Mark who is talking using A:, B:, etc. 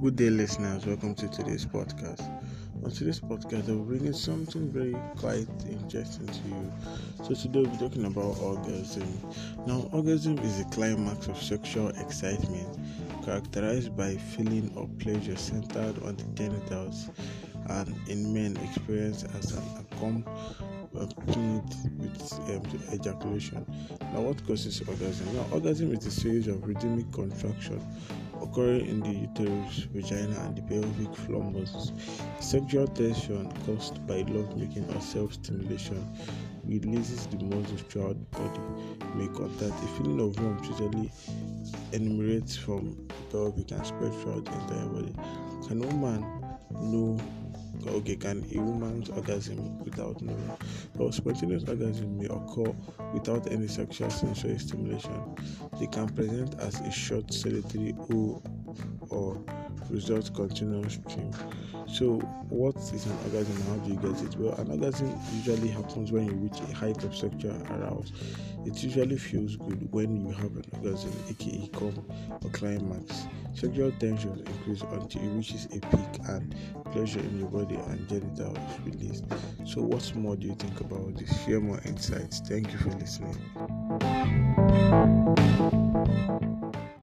A: Good day, listeners. Welcome to today's podcast. On today's podcast, I'll be bringing something very quite interesting to you. So, today we'll be talking about orgasm. Now, orgasm is the climax of sexual excitement characterized by feeling of pleasure centered on the genitals and in men experienced as an accompanied with um, ejaculation. Now, what causes orgasm? Now, orgasm is a series of rhythmic contraction occurring in the uterus, vagina, and the pelvic floor muscles. Sexual tension caused by lovemaking or self-stimulation releases the muscles throughout the body. May contact a feeling of warmth usually emanates from the pelvic can spread throughout the entire body. Can a woman know okay, can a woman's orgasm without knowing? Well, spontaneous orgasm may occur without any sexual sensory stimulation. They can present as a short, solitary O or result continuous stream. So, what is an orgasm how do you get it? Well, an orgasm usually happens when you reach a height of sexual arousal. It usually feels good when you have an orgasm, aka come or climax. Sexual tension increases until it reaches a peak and pleasure in your body and genital is released. So, what more do you think about this? Share more insights. Thank you for listening.